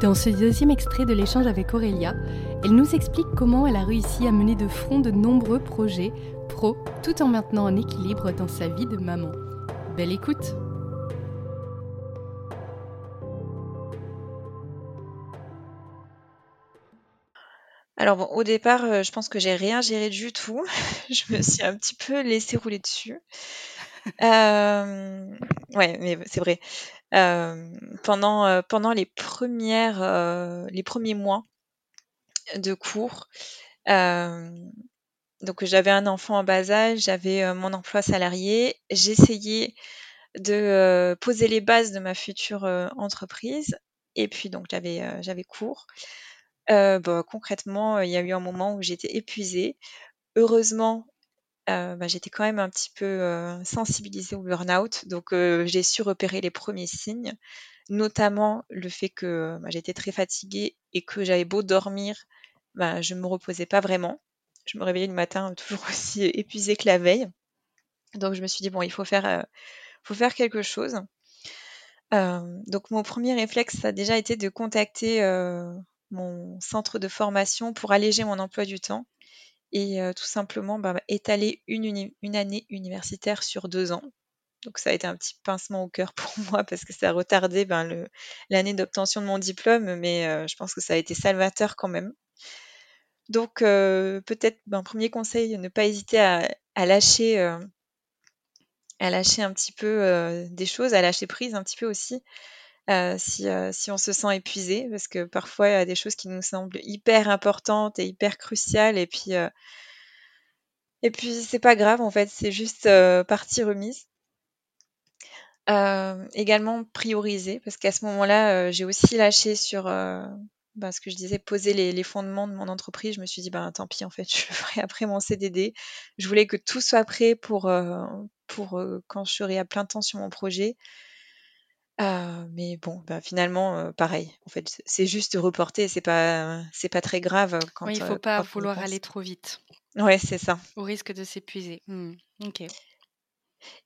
Dans ce deuxième extrait de l'échange avec Aurélia, elle nous explique comment elle a réussi à mener de front de nombreux projets pro tout en maintenant un équilibre dans sa vie de maman. Belle écoute Alors bon, au départ, euh, je pense que j'ai rien géré du tout. je me suis un petit peu laissée rouler dessus. Euh, ouais, mais c'est vrai. Euh, pendant, euh, pendant les premières, euh, les premiers mois de cours, donc j'avais un enfant en bas âge, j'avais mon emploi salarié, j'essayais de poser les bases de ma future entreprise, et puis donc j'avais j'avais cours. Bah, concrètement, il y a eu un moment où j'étais épuisée. Heureusement, euh, bah, j'étais quand même un petit peu euh, sensibilisée au burn-out, donc euh, j'ai su repérer les premiers signes, notamment le fait que bah, j'étais très fatiguée et que j'avais beau dormir, bah, je ne me reposais pas vraiment. Je me réveillais le matin toujours aussi épuisée que la veille. Donc je me suis dit, bon, il faut faire, quelque chose. donc mon premier réflexe, a déjà été de contacter mon centre de formation pour alléger mon emploi du temps et tout simplement bah, étaler une, année universitaire sur deux ans. Donc ça a été un petit pincement au cœur pour moi parce que ça a retardé ben, l'année d'obtention de mon diplôme, mais je pense que ça a été salvateur quand même. Donc peut-être un ben, premier conseil, ne pas hésiter à lâcher, à lâcher un petit peu des choses, à lâcher prise un petit peu aussi. Si, si, on se sent épuisé, parce que parfois il y a des choses qui nous semblent hyper importantes et hyper cruciales, et puis, et puis c'est pas grave en fait, c'est juste partie remise. également prioriser, parce qu'à ce moment-là, j'ai aussi lâché sur ben, ce que je disais, poser les, les, fondements de mon entreprise. Je me suis dit, ben tant pis, en fait, je ferai après mon CDD. Je voulais que tout soit prêt pour, pour quand je serai à plein temps sur mon projet. Euh, mais bon, bah, finalement, pareil. En fait, c'est juste reporter, c'est pas, c'est pas très grave quand. il faut pas vouloir aller trop vite. Ouais, c'est ça. Au risque de s'épuiser. Mmh, ok.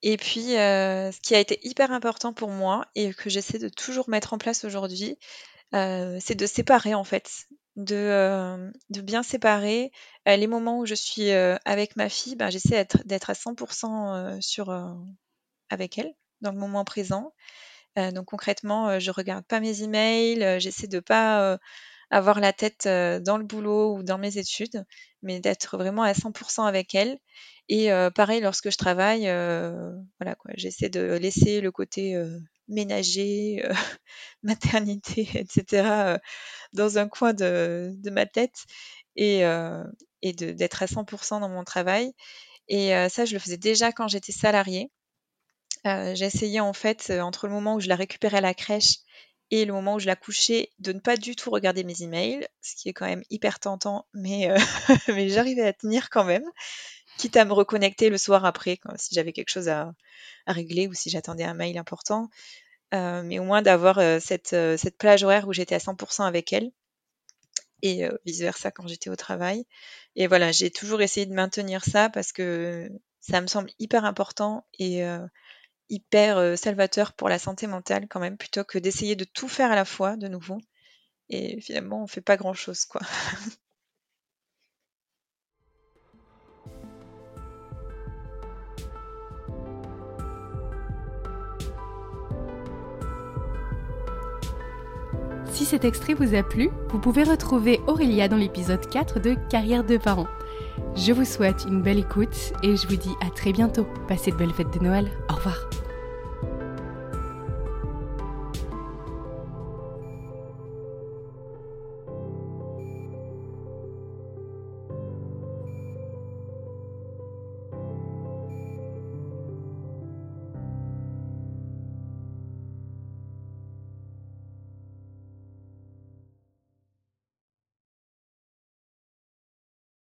Et puis, ce qui a été hyper important pour moi et que j'essaie de toujours mettre en place aujourd'hui, c'est de séparer en fait, de, de bien séparer les moments où je suis avec ma fille. Ben, j'essaie d'être à 100% sur avec elle dans le moment présent donc concrètement, je regarde pas mes emails, j'essaie de pas avoir la tête dans le boulot ou dans mes études, mais d'être vraiment à 100% avec elle et pareil lorsque je travaille, voilà quoi, j'essaie de laisser le côté, ménager, maternité et cetera, dans un coin de de ma tête et et d'être à 100% dans mon travail et ça, je le faisais déjà quand j'étais salariée. Euh, essayé en fait, euh, entre le moment où je la récupérais à la crèche et le moment où je la couchais, de ne pas du tout regarder mes emails, ce qui est quand même hyper tentant, mais, euh, mais j'arrivais à tenir quand même, quitte à me reconnecter le soir après, si j'avais quelque chose à, régler ou si j'attendais un mail important. mais au moins d'avoir cette, cette plage horaire où j'étais à 100% avec elle et vice-versa quand j'étais au travail. Et voilà, j'ai toujours essayé de maintenir ça parce que ça me semble hyper important et hyper salvateur pour la santé mentale quand même, plutôt que d'essayer de tout faire à la fois de nouveau. Et finalement, on fait pas grand chose, quoi. Si cet extrait vous a plu, vous pouvez retrouver Aurélia dans l'épisode 4 de Carrière de parents. Je vous souhaite une belle écoute et je vous dis à très bientôt. Passez de belles fêtes de Noël. Au revoir.